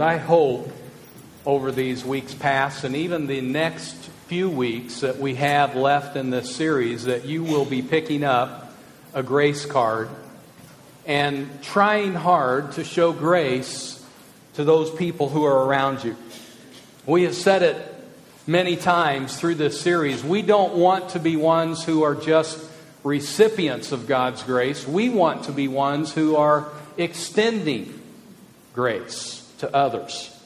I hope over these weeks past and even the next few weeks that we have left in this series that you will be picking up a grace card and trying hard to show grace to those people who are around you. We have said it many times through this series. We don't want to be ones who are just recipients of God's grace. We want to be ones who are extending grace to others.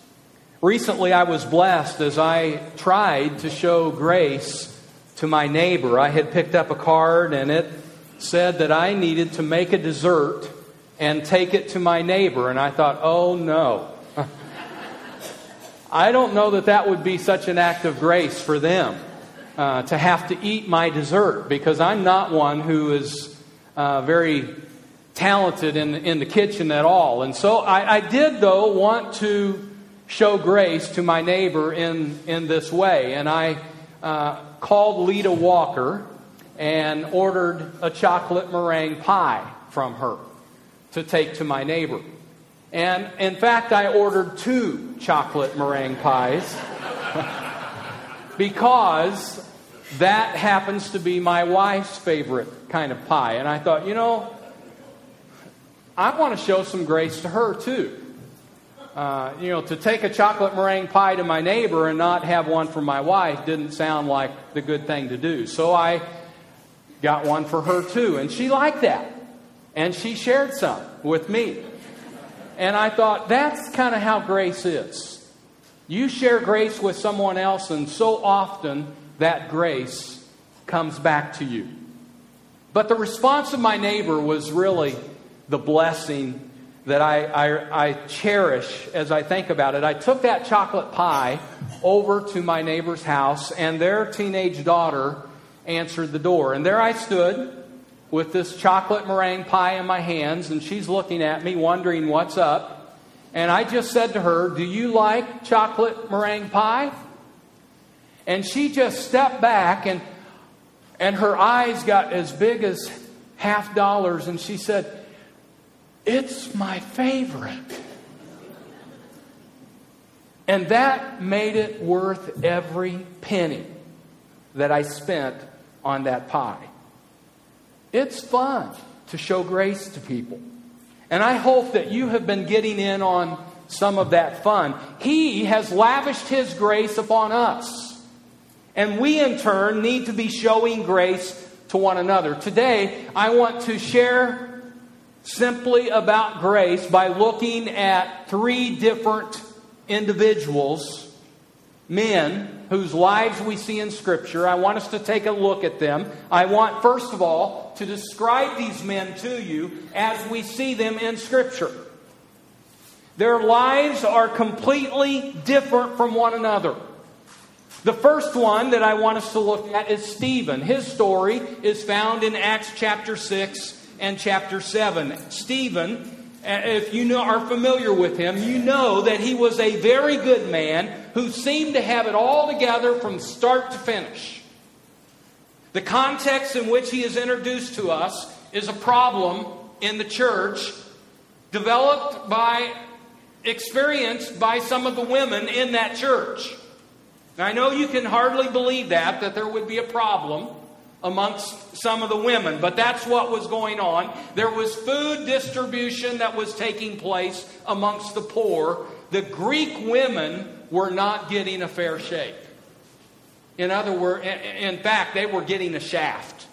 Recently, I was blessed as I tried to show grace to my neighbor. I had picked up a card and it said that I needed to make a dessert and take it to my neighbor. And I thought, oh no. I don't know that that would be such an act of grace for them uh, to have to eat my dessert because I'm not one who is uh, very talented in, in the kitchen at all. And so I, I did, though, want to show grace to my neighbor in, in this way. And I uh, called Lita Walker and ordered a chocolate meringue pie from her to take to my neighbor. And in fact, I ordered two chocolate meringue pies because that happens to be my wife's favorite kind of pie. And I thought, you know, I want to show some grace to her too. Uh, you know, to take a chocolate meringue pie to my neighbor and not have one for my wife didn't sound like the good thing to do. So I got one for her too, and she liked that. And she shared some with me. And I thought, that's kind of how grace is. You share grace with someone else, and so often that grace comes back to you. But the response of my neighbor was really the blessing that I, I, I, cherish as I think about it. I took that chocolate pie over to my neighbor's house, and their teenage daughter answered the door. And there I stood with this chocolate meringue pie in my hands, and she's looking at me, wondering what's up. And I just said to her, Do you like chocolate meringue pie? And she just stepped back, and, and her eyes got as big as half dollars, and she said, it's my favorite. And that made it worth every penny that I spent on that pie. It's fun to show grace to people. And I hope that you have been getting in on some of that fun. He has lavished His grace upon us. And we, in turn, need to be showing grace to one another. Today, I want to share simply about grace by looking at three different individuals, men whose lives we see in Scripture. I want us to take a look at them. I want, first of all, to describe these men to you as we see them in Scripture. Their lives are completely different from one another. The first one that I want us to look at is Stephen. His story is found in Acts chapter 6 and chapter 7. Stephen, uh, if you know, are familiar with him, you know that he was a very good man who seemed to have it all together from start to finish. The context in which he is introduced to us is a problem in the church developed by, experienced by some of the women in that church. Now, I know you can hardly believe that, that there would be a problem amongst some of the women, but that's what was going on. There was food distribution that was taking place amongst the poor. The Greek women were not getting a fair shake. In other words, in fact, they were getting a shaft.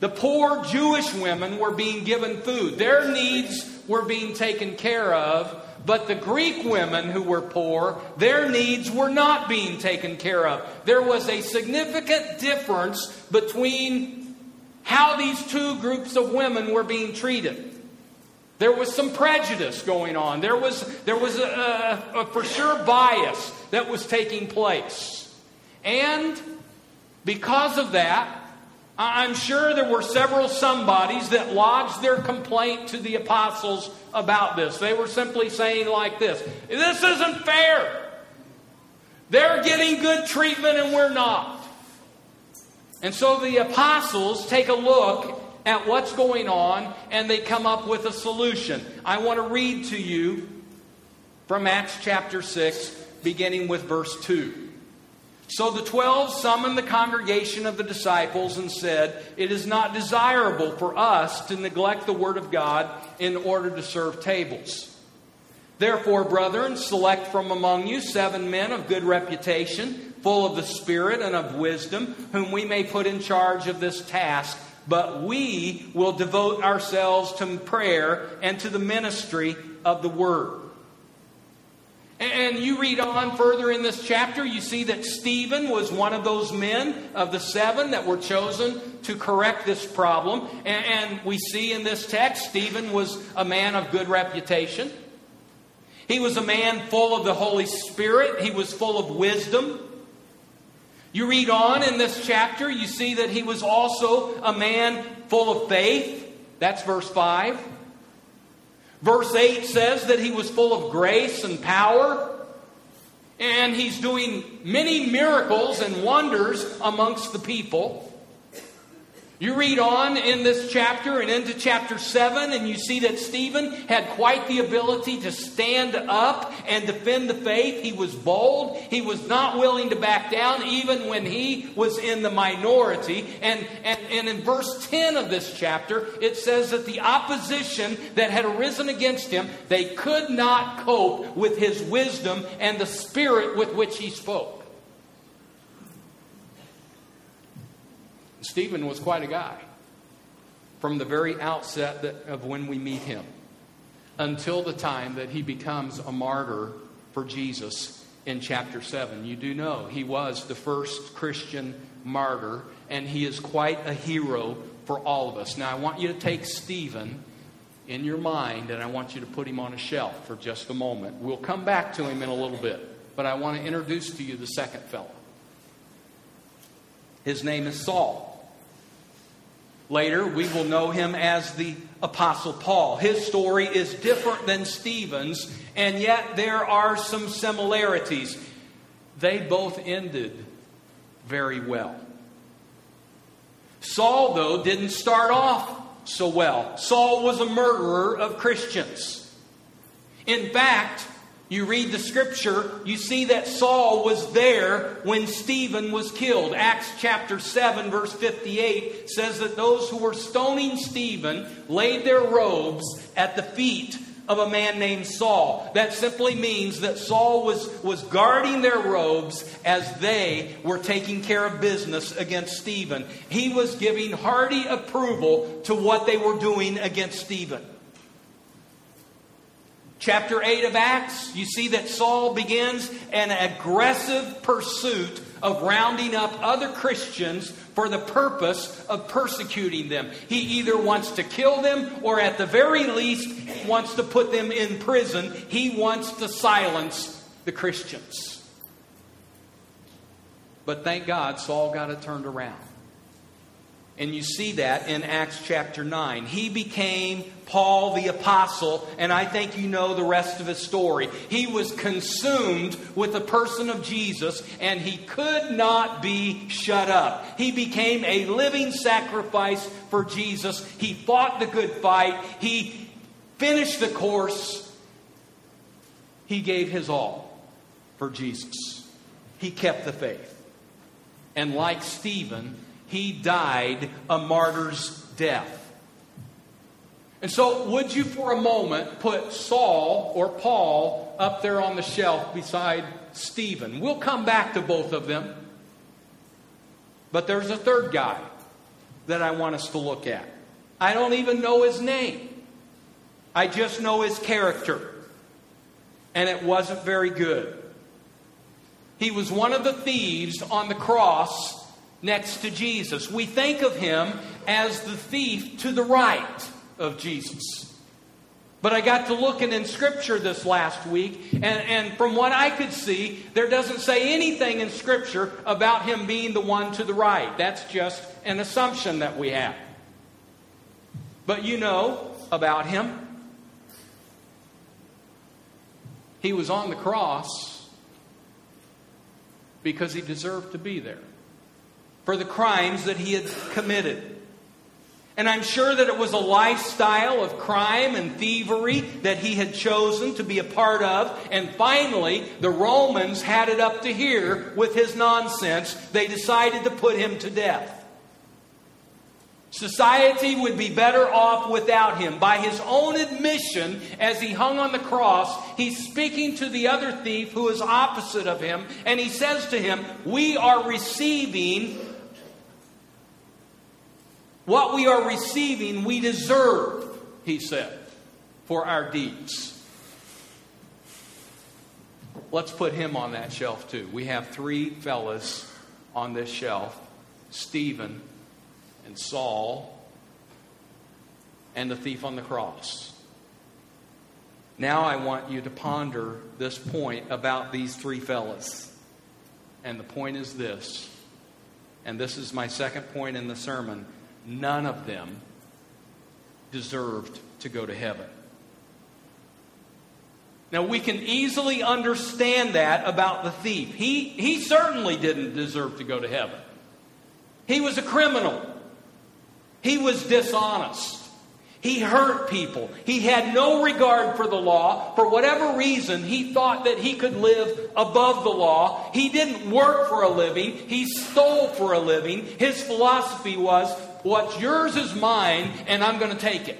The poor Jewish women were being given food. Their needs were being taken care of but the Greek women who were poor, their needs were not being taken care of. There was a significant difference between how these two groups of women were being treated. There was some prejudice going on. There was, there was a, a, a for sure bias that was taking place. And because of that, I'm sure there were several somebodies that lodged their complaint to the apostles about this. They were simply saying, like this This isn't fair. They're getting good treatment and we're not. And so the apostles take a look at what's going on and they come up with a solution. I want to read to you from Acts chapter 6, beginning with verse 2. So the twelve summoned the congregation of the disciples and said, It is not desirable for us to neglect the word of God in order to serve tables. Therefore, brethren, select from among you seven men of good reputation, full of the Spirit and of wisdom, whom we may put in charge of this task. But we will devote ourselves to prayer and to the ministry of the word. And you read on further in this chapter, you see that Stephen was one of those men of the seven that were chosen to correct this problem. And we see in this text, Stephen was a man of good reputation. He was a man full of the Holy Spirit, he was full of wisdom. You read on in this chapter, you see that he was also a man full of faith. That's verse 5. Verse 8 says that he was full of grace and power, and he's doing many miracles and wonders amongst the people. You read on in this chapter and into chapter 7, and you see that Stephen had quite the ability to stand up and defend the faith. He was bold. He was not willing to back down, even when he was in the minority. And, and, and in verse 10 of this chapter, it says that the opposition that had arisen against him, they could not cope with his wisdom and the spirit with which he spoke. Stephen was quite a guy from the very outset of when we meet him until the time that he becomes a martyr for Jesus in chapter 7. You do know he was the first Christian martyr, and he is quite a hero for all of us. Now, I want you to take Stephen in your mind and I want you to put him on a shelf for just a moment. We'll come back to him in a little bit, but I want to introduce to you the second fellow. His name is Saul. Later, we will know him as the Apostle Paul. His story is different than Stephen's, and yet there are some similarities. They both ended very well. Saul, though, didn't start off so well. Saul was a murderer of Christians. In fact, you read the scripture, you see that Saul was there when Stephen was killed. Acts chapter 7, verse 58 says that those who were stoning Stephen laid their robes at the feet of a man named Saul. That simply means that Saul was, was guarding their robes as they were taking care of business against Stephen. He was giving hearty approval to what they were doing against Stephen. Chapter 8 of Acts, you see that Saul begins an aggressive pursuit of rounding up other Christians for the purpose of persecuting them. He either wants to kill them or, at the very least, wants to put them in prison. He wants to silence the Christians. But thank God, Saul got it turned around. And you see that in Acts chapter 9. He became Paul the Apostle, and I think you know the rest of his story. He was consumed with the person of Jesus, and he could not be shut up. He became a living sacrifice for Jesus. He fought the good fight, he finished the course, he gave his all for Jesus. He kept the faith. And like Stephen, he died a martyr's death. And so, would you for a moment put Saul or Paul up there on the shelf beside Stephen? We'll come back to both of them. But there's a third guy that I want us to look at. I don't even know his name, I just know his character. And it wasn't very good. He was one of the thieves on the cross next to Jesus. We think of him as the thief to the right of Jesus. But I got to looking in Scripture this last week, and, and from what I could see, there doesn't say anything in Scripture about him being the one to the right. That's just an assumption that we have. But you know about him. He was on the cross because he deserved to be there for the crimes that he had committed. And I'm sure that it was a lifestyle of crime and thievery that he had chosen to be a part of. And finally, the Romans had it up to here with his nonsense. They decided to put him to death. Society would be better off without him. By his own admission, as he hung on the cross, he's speaking to the other thief who is opposite of him, and he says to him, We are receiving what we are receiving, we deserve, he said, for our deeds. Let's put him on that shelf too. We have three fellas on this shelf Stephen and Saul and the thief on the cross. Now I want you to ponder this point about these three fellas. And the point is this, and this is my second point in the sermon none of them deserved to go to heaven. Now, we can easily understand that about the thief. He, he certainly didn't deserve to go to heaven. He was a criminal, he was dishonest. He hurt people. He had no regard for the law. For whatever reason, he thought that he could live above the law. He didn't work for a living. He stole for a living. His philosophy was What's yours is mine, and I'm going to take it.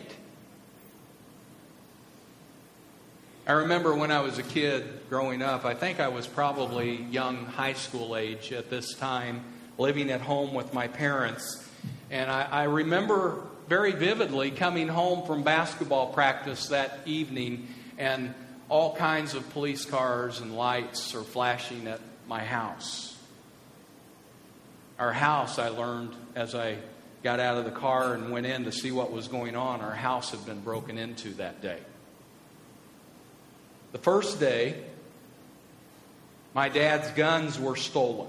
I remember when I was a kid growing up, I think I was probably young high school age at this time, living at home with my parents. And I, I remember very vividly coming home from basketball practice that evening, and all kinds of police cars and lights are flashing at my house. Our house, I learned as I got out of the car and went in to see what was going on. Our house had been broken into that day. The first day, my dad's guns were stolen.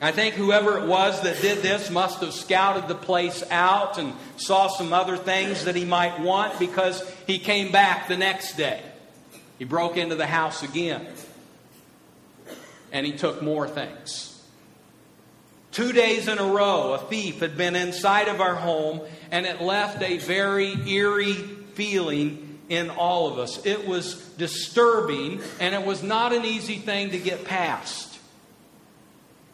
I think whoever it was that did this must have scouted the place out and saw some other things that he might want because he came back the next day. He broke into the house again and he took more things. Two days in a row, a thief had been inside of our home, and it left a very eerie feeling in all of us. It was disturbing, and it was not an easy thing to get past.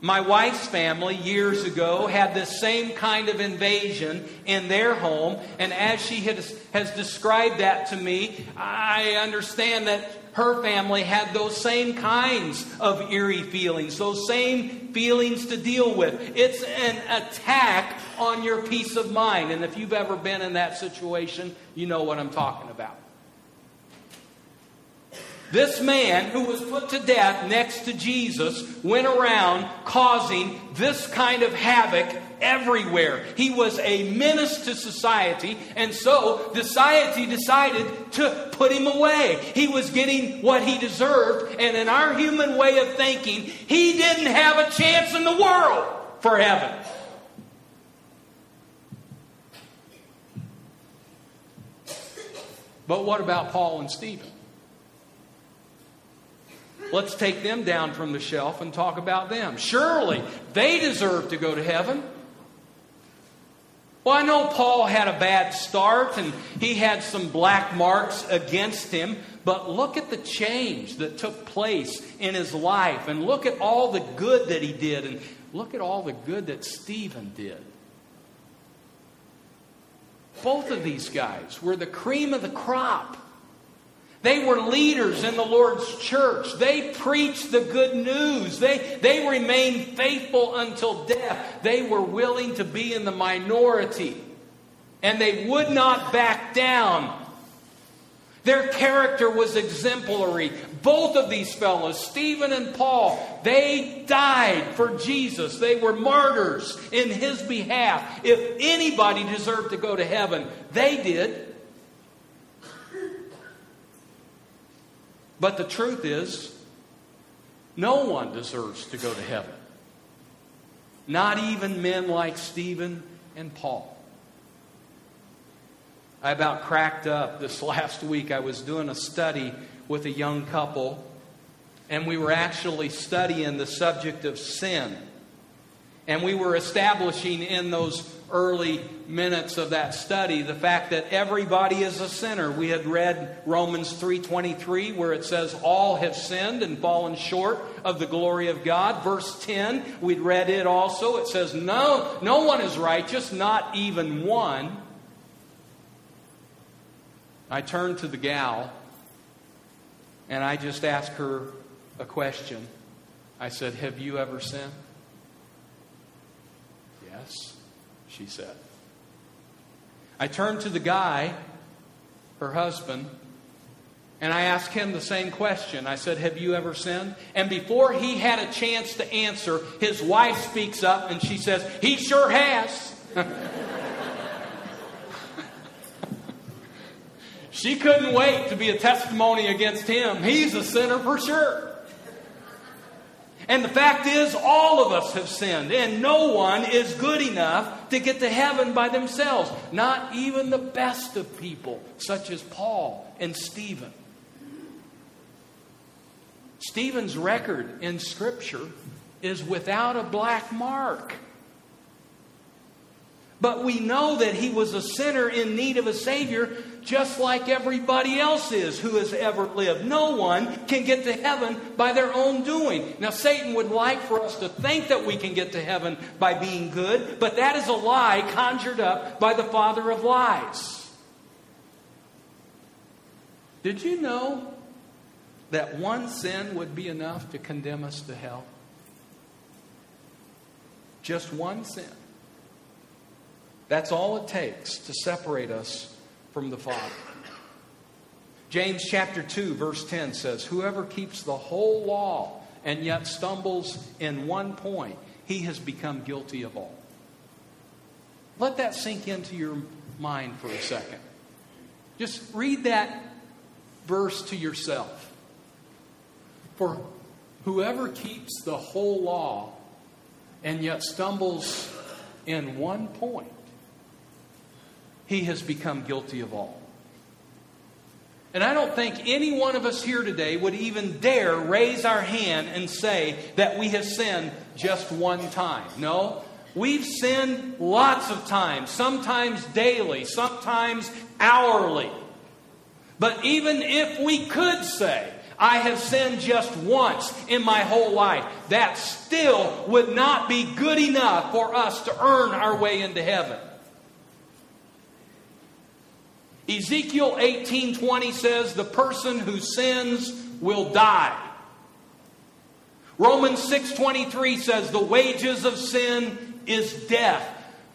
My wife's family years ago had this same kind of invasion in their home, and as she has, has described that to me, I understand that her family had those same kinds of eerie feelings, those same feelings to deal with. It's an attack on your peace of mind. And if you've ever been in that situation, you know what I'm talking about. This man who was put to death next to Jesus went around causing this kind of havoc everywhere. He was a menace to society, and so society decided to put him away. He was getting what he deserved, and in our human way of thinking, he didn't have a chance in the world for heaven. But what about Paul and Stephen? Let's take them down from the shelf and talk about them. Surely they deserve to go to heaven. Well, I know Paul had a bad start and he had some black marks against him, but look at the change that took place in his life and look at all the good that he did and look at all the good that Stephen did. Both of these guys were the cream of the crop. They were leaders in the Lord's church. They preached the good news. They, they remained faithful until death. They were willing to be in the minority. And they would not back down. Their character was exemplary. Both of these fellows, Stephen and Paul, they died for Jesus. They were martyrs in his behalf. If anybody deserved to go to heaven, they did. But the truth is, no one deserves to go to heaven. Not even men like Stephen and Paul. I about cracked up this last week. I was doing a study with a young couple, and we were actually studying the subject of sin. And we were establishing in those early minutes of that study the fact that everybody is a sinner. We had read Romans 3:23 where it says all have sinned and fallen short of the glory of God. Verse 10, we'd read it also. It says no no one is righteous, not even one. I turned to the gal and I just asked her a question. I said, "Have you ever sinned?" Yes, she said. I turned to the guy, her husband, and I asked him the same question. I said, Have you ever sinned? And before he had a chance to answer, his wife speaks up and she says, He sure has. she couldn't wait to be a testimony against him. He's a sinner for sure. And the fact is, all of us have sinned, and no one is good enough to get to heaven by themselves. Not even the best of people, such as Paul and Stephen. Stephen's record in Scripture is without a black mark. But we know that he was a sinner in need of a Savior, just like everybody else is who has ever lived. No one can get to heaven by their own doing. Now, Satan would like for us to think that we can get to heaven by being good, but that is a lie conjured up by the father of lies. Did you know that one sin would be enough to condemn us to hell? Just one sin. That's all it takes to separate us from the Father. James chapter 2, verse 10 says, Whoever keeps the whole law and yet stumbles in one point, he has become guilty of all. Let that sink into your mind for a second. Just read that verse to yourself. For whoever keeps the whole law and yet stumbles in one point, he has become guilty of all. And I don't think any one of us here today would even dare raise our hand and say that we have sinned just one time. No, we've sinned lots of times, sometimes daily, sometimes hourly. But even if we could say, I have sinned just once in my whole life, that still would not be good enough for us to earn our way into heaven. Ezekiel 18:20 says the person who sins will die. Romans 6:23 says the wages of sin is death.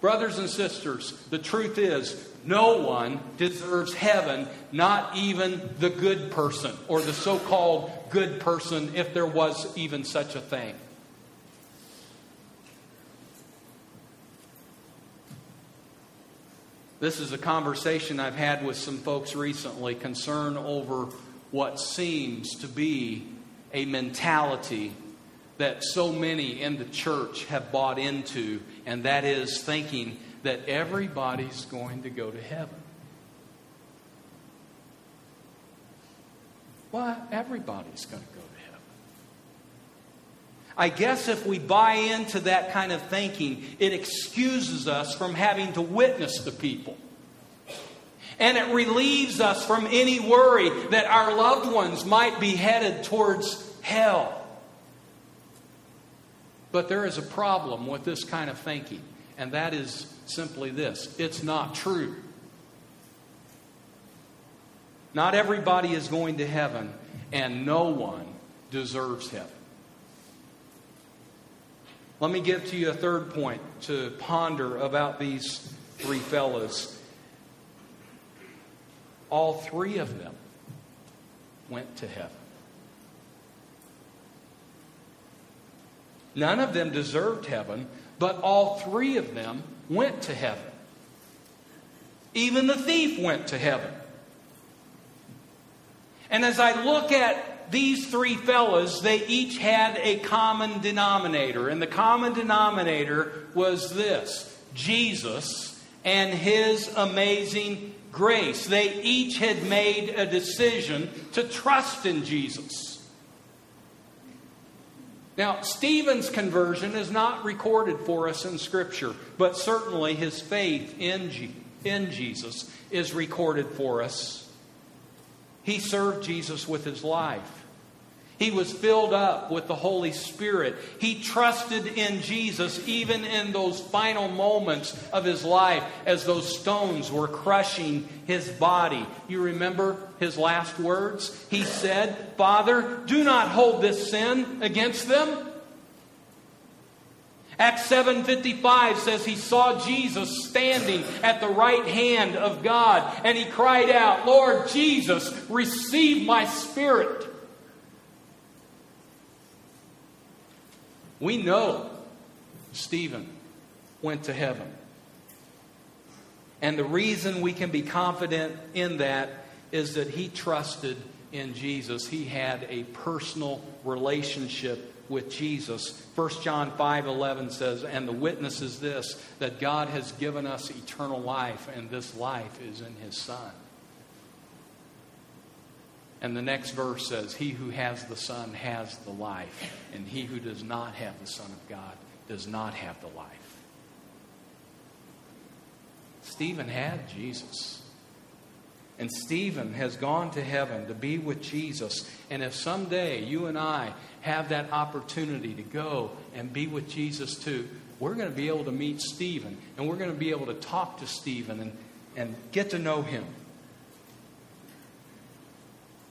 Brothers and sisters, the truth is no one deserves heaven, not even the good person or the so-called good person if there was even such a thing. This is a conversation I've had with some folks recently, concern over what seems to be a mentality that so many in the church have bought into, and that is thinking that everybody's going to go to heaven. Well, everybody's going to go I guess if we buy into that kind of thinking, it excuses us from having to witness to people. And it relieves us from any worry that our loved ones might be headed towards hell. But there is a problem with this kind of thinking, and that is simply this it's not true. Not everybody is going to heaven, and no one deserves heaven. Let me give to you a third point to ponder about these three fellows. All three of them went to heaven. None of them deserved heaven, but all three of them went to heaven. Even the thief went to heaven. And as I look at these three fellows, they each had a common denominator. And the common denominator was this Jesus and his amazing grace. They each had made a decision to trust in Jesus. Now, Stephen's conversion is not recorded for us in Scripture, but certainly his faith in, in Jesus is recorded for us. He served Jesus with his life. He was filled up with the Holy Spirit. He trusted in Jesus even in those final moments of his life as those stones were crushing his body. You remember his last words? He said, Father, do not hold this sin against them. Acts 7:55 says he saw Jesus standing at the right hand of God and he cried out, "Lord Jesus, receive my spirit." We know Stephen went to heaven. And the reason we can be confident in that is that he trusted in Jesus. He had a personal relationship with Jesus. 1 John 5:11 says, "And the witness is this that God has given us eternal life, and this life is in his Son." And the next verse says, He who has the Son has the life, and he who does not have the Son of God does not have the life. Stephen had Jesus. And Stephen has gone to heaven to be with Jesus. And if someday you and I have that opportunity to go and be with Jesus too, we're going to be able to meet Stephen and we're going to be able to talk to Stephen and, and get to know him.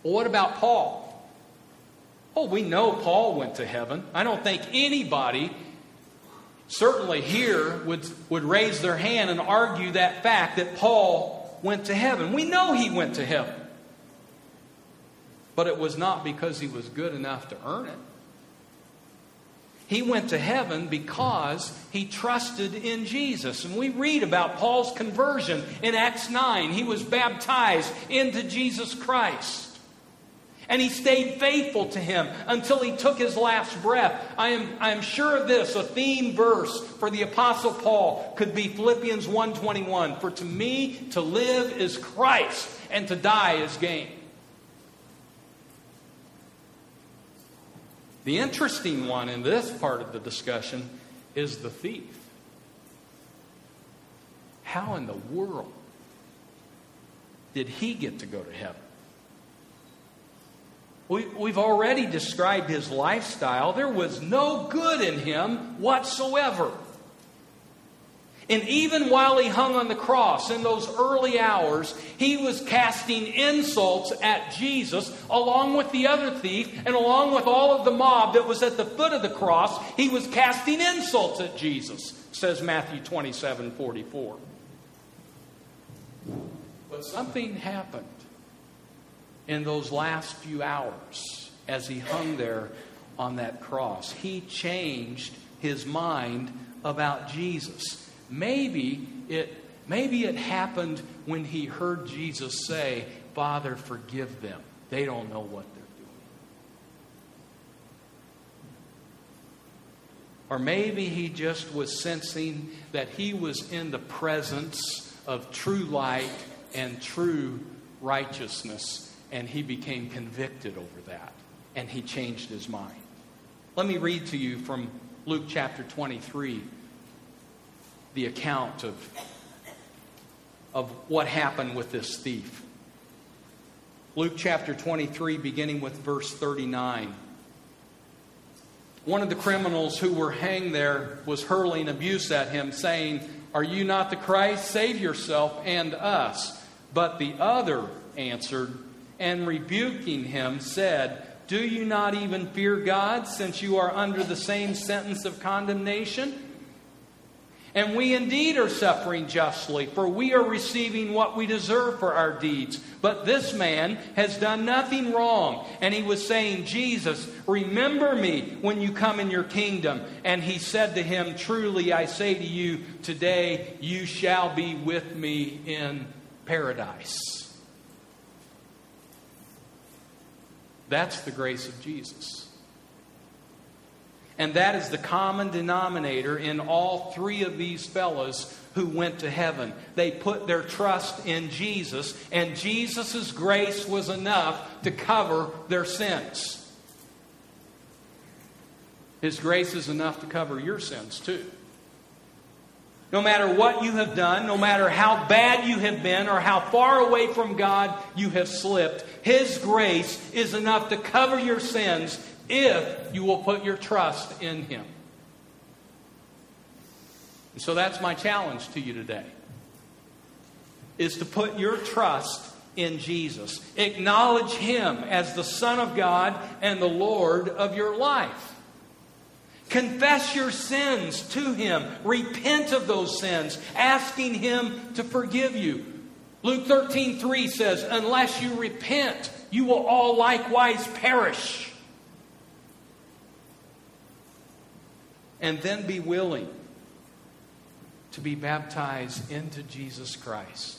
Well, what about Paul? Oh, we know Paul went to heaven. I don't think anybody, certainly here, would, would raise their hand and argue that fact that Paul went to heaven. We know he went to heaven. But it was not because he was good enough to earn it. He went to heaven because he trusted in Jesus. And we read about Paul's conversion in Acts 9. He was baptized into Jesus Christ. And he stayed faithful to him until he took his last breath. I am, I am sure of this, a theme verse for the Apostle Paul could be Philippians 1.21. For to me, to live is Christ, and to die is gain. The interesting one in this part of the discussion is the thief. How in the world did he get to go to heaven? We, we've already described his lifestyle. There was no good in him whatsoever. And even while he hung on the cross in those early hours, he was casting insults at Jesus along with the other thief and along with all of the mob that was at the foot of the cross. He was casting insults at Jesus, says Matthew 27 44. But something happened in those last few hours as he hung there on that cross. He changed his mind about Jesus. Maybe it maybe it happened when he heard Jesus say, "Father, forgive them. They don't know what they're doing." Or maybe he just was sensing that he was in the presence of true light and true righteousness and he became convicted over that, and he changed his mind. Let me read to you from Luke chapter 23 the account of, of what happened with this thief. Luke chapter 23, beginning with verse 39. One of the criminals who were hanged there was hurling abuse at him, saying, Are you not the Christ? Save yourself and us. But the other answered, and rebuking him, said, Do you not even fear God, since you are under the same sentence of condemnation? And we indeed are suffering justly, for we are receiving what we deserve for our deeds. But this man has done nothing wrong. And he was saying, Jesus, remember me when you come in your kingdom. And he said to him, Truly I say to you, today you shall be with me in paradise. That's the grace of Jesus. And that is the common denominator in all three of these fellows who went to heaven. They put their trust in Jesus, and Jesus' grace was enough to cover their sins. His grace is enough to cover your sins too. No matter what you have done, no matter how bad you have been or how far away from God you have slipped, His grace is enough to cover your sins if you will put your trust in Him. And so that's my challenge to you today. Is to put your trust in Jesus. Acknowledge Him as the Son of God and the Lord of your life. Confess your sins to Him. Repent of those sins, asking Him to forgive you. Luke 13, 3 says, Unless you repent, you will all likewise perish. And then be willing to be baptized into Jesus Christ.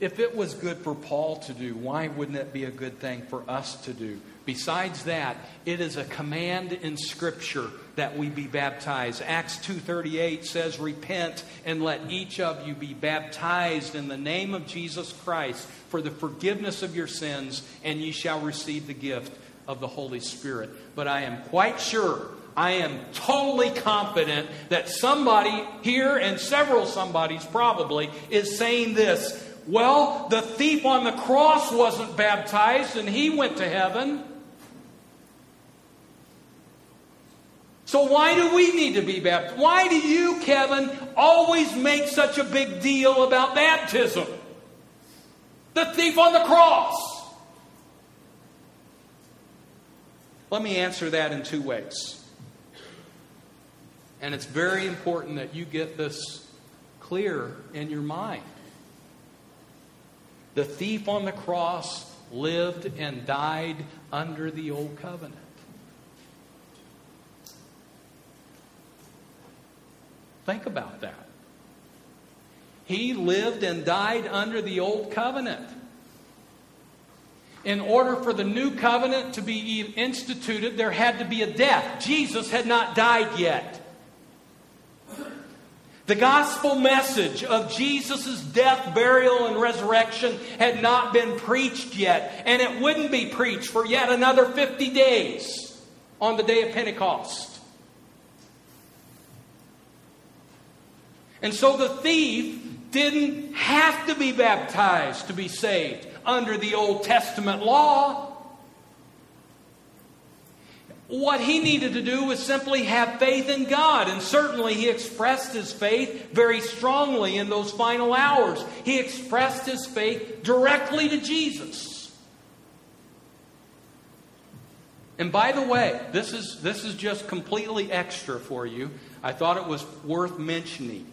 If it was good for Paul to do, why wouldn't it be a good thing for us to do? Besides that, it is a command in scripture that we be baptized. Acts 2:38 says, "Repent and let each of you be baptized in the name of Jesus Christ for the forgiveness of your sins, and ye shall receive the gift of the Holy Spirit." But I am quite sure I am totally confident that somebody here and several somebodies probably is saying this well, the thief on the cross wasn't baptized and he went to heaven. So, why do we need to be baptized? Why do you, Kevin, always make such a big deal about baptism? The thief on the cross. Let me answer that in two ways. And it's very important that you get this clear in your mind. The thief on the cross lived and died under the old covenant. Think about that. He lived and died under the old covenant. In order for the new covenant to be instituted, there had to be a death. Jesus had not died yet. The gospel message of Jesus' death, burial, and resurrection had not been preached yet, and it wouldn't be preached for yet another 50 days on the day of Pentecost. And so the thief didn't have to be baptized to be saved under the Old Testament law. What he needed to do was simply have faith in God. And certainly he expressed his faith very strongly in those final hours. He expressed his faith directly to Jesus. And by the way, this is, this is just completely extra for you. I thought it was worth mentioning.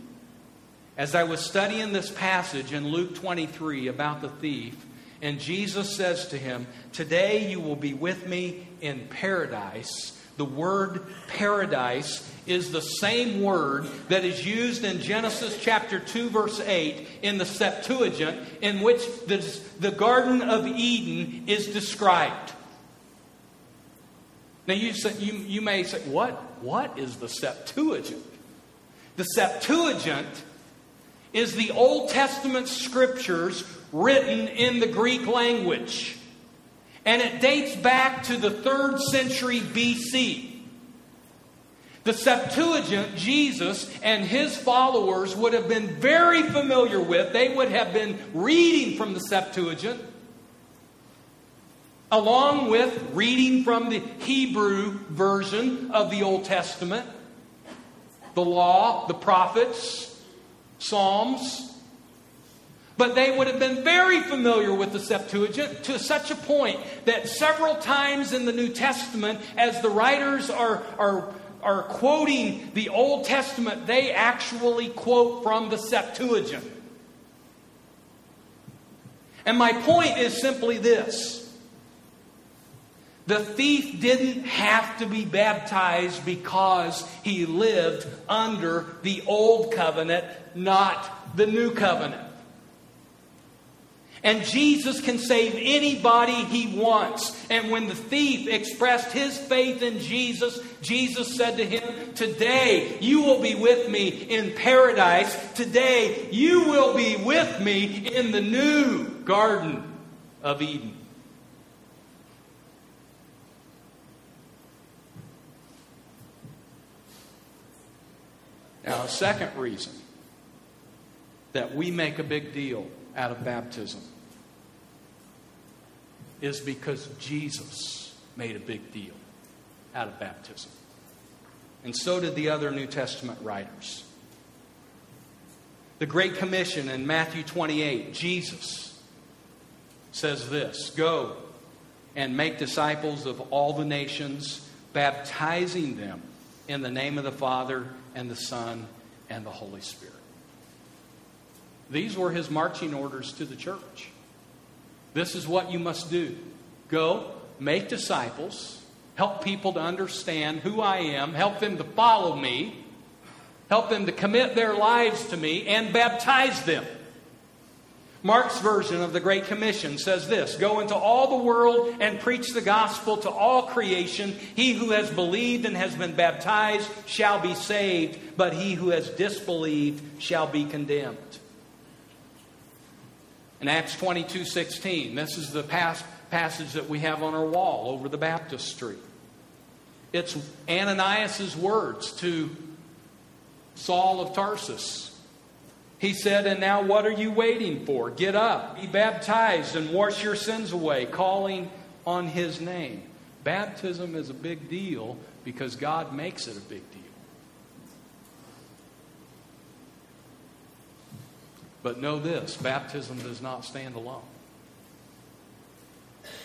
As I was studying this passage in Luke 23 about the thief, and Jesus says to him, Today you will be with me in paradise. The word paradise is the same word that is used in Genesis chapter 2, verse 8 in the Septuagint, in which the, the Garden of Eden is described. Now, you, say, you, you may say, what? What is the Septuagint? The Septuagint is the Old Testament scriptures written in the Greek language. And it dates back to the third century BC. The Septuagint, Jesus and his followers would have been very familiar with. They would have been reading from the Septuagint, along with reading from the Hebrew version of the Old Testament, the law, the prophets, Psalms. But they would have been very familiar with the Septuagint to such a point that several times in the New Testament, as the writers are, are, are quoting the Old Testament, they actually quote from the Septuagint. And my point is simply this the thief didn't have to be baptized because he lived under the old covenant, not the new covenant. And Jesus can save anybody he wants. And when the thief expressed his faith in Jesus, Jesus said to him, Today you will be with me in paradise. Today you will be with me in the new Garden of Eden. Now, a second reason that we make a big deal out of baptism is because Jesus made a big deal out of baptism. And so did the other New Testament writers. The Great Commission in Matthew 28, Jesus says this Go and make disciples of all the nations, baptizing them in the name of the Father and the Son and the Holy Spirit. These were his marching orders to the church. This is what you must do go, make disciples, help people to understand who I am, help them to follow me, help them to commit their lives to me, and baptize them. Mark's version of the Great Commission says this Go into all the world and preach the gospel to all creation. He who has believed and has been baptized shall be saved, but he who has disbelieved shall be condemned. In Acts 22 16, this is the past passage that we have on our wall over the baptistry. It's Ananias' words to Saul of Tarsus. He said, And now what are you waiting for? Get up, be baptized, and wash your sins away, calling on his name. Baptism is a big deal because God makes it a big deal. But know this baptism does not stand alone.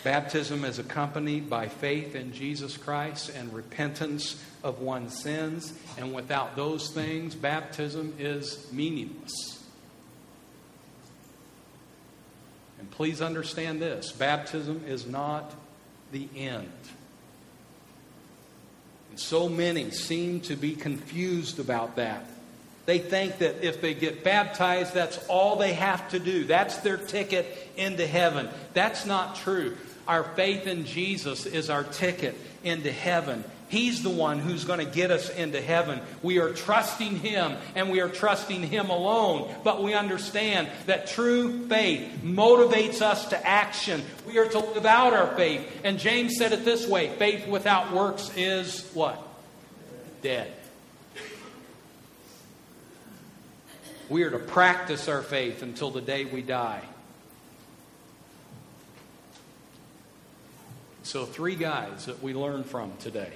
Baptism is accompanied by faith in Jesus Christ and repentance of one's sins. And without those things, baptism is meaningless. And please understand this baptism is not the end. And so many seem to be confused about that. They think that if they get baptized, that's all they have to do. That's their ticket into heaven. That's not true. Our faith in Jesus is our ticket into heaven. He's the one who's going to get us into heaven. We are trusting Him and we are trusting Him alone. But we understand that true faith motivates us to action. We are to live out our faith. And James said it this way faith without works is what? Dead. We are to practice our faith until the day we die. So, three guys that we learn from today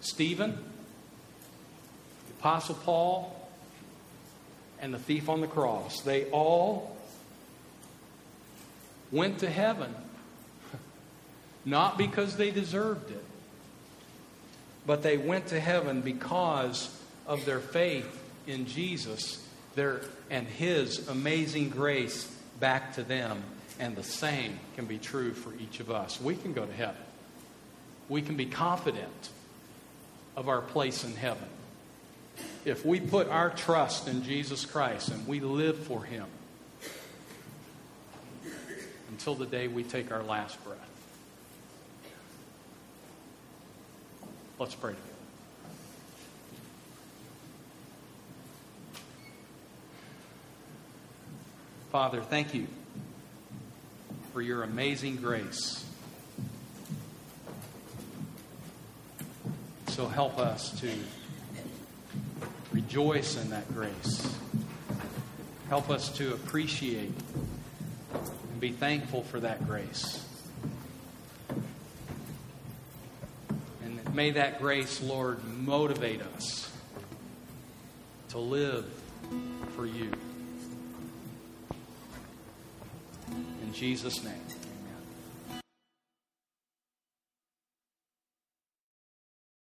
Stephen, the Apostle Paul, and the thief on the cross. They all went to heaven, not because they deserved it, but they went to heaven because of their faith in Jesus their, and His amazing grace back to them. And the same can be true for each of us. We can go to heaven. We can be confident of our place in heaven. If we put our trust in Jesus Christ and we live for Him until the day we take our last breath. Let's pray together. Father, thank you for your amazing grace. So help us to rejoice in that grace. Help us to appreciate and be thankful for that grace. And may that grace, Lord, motivate us to live for you. In Jesus' name.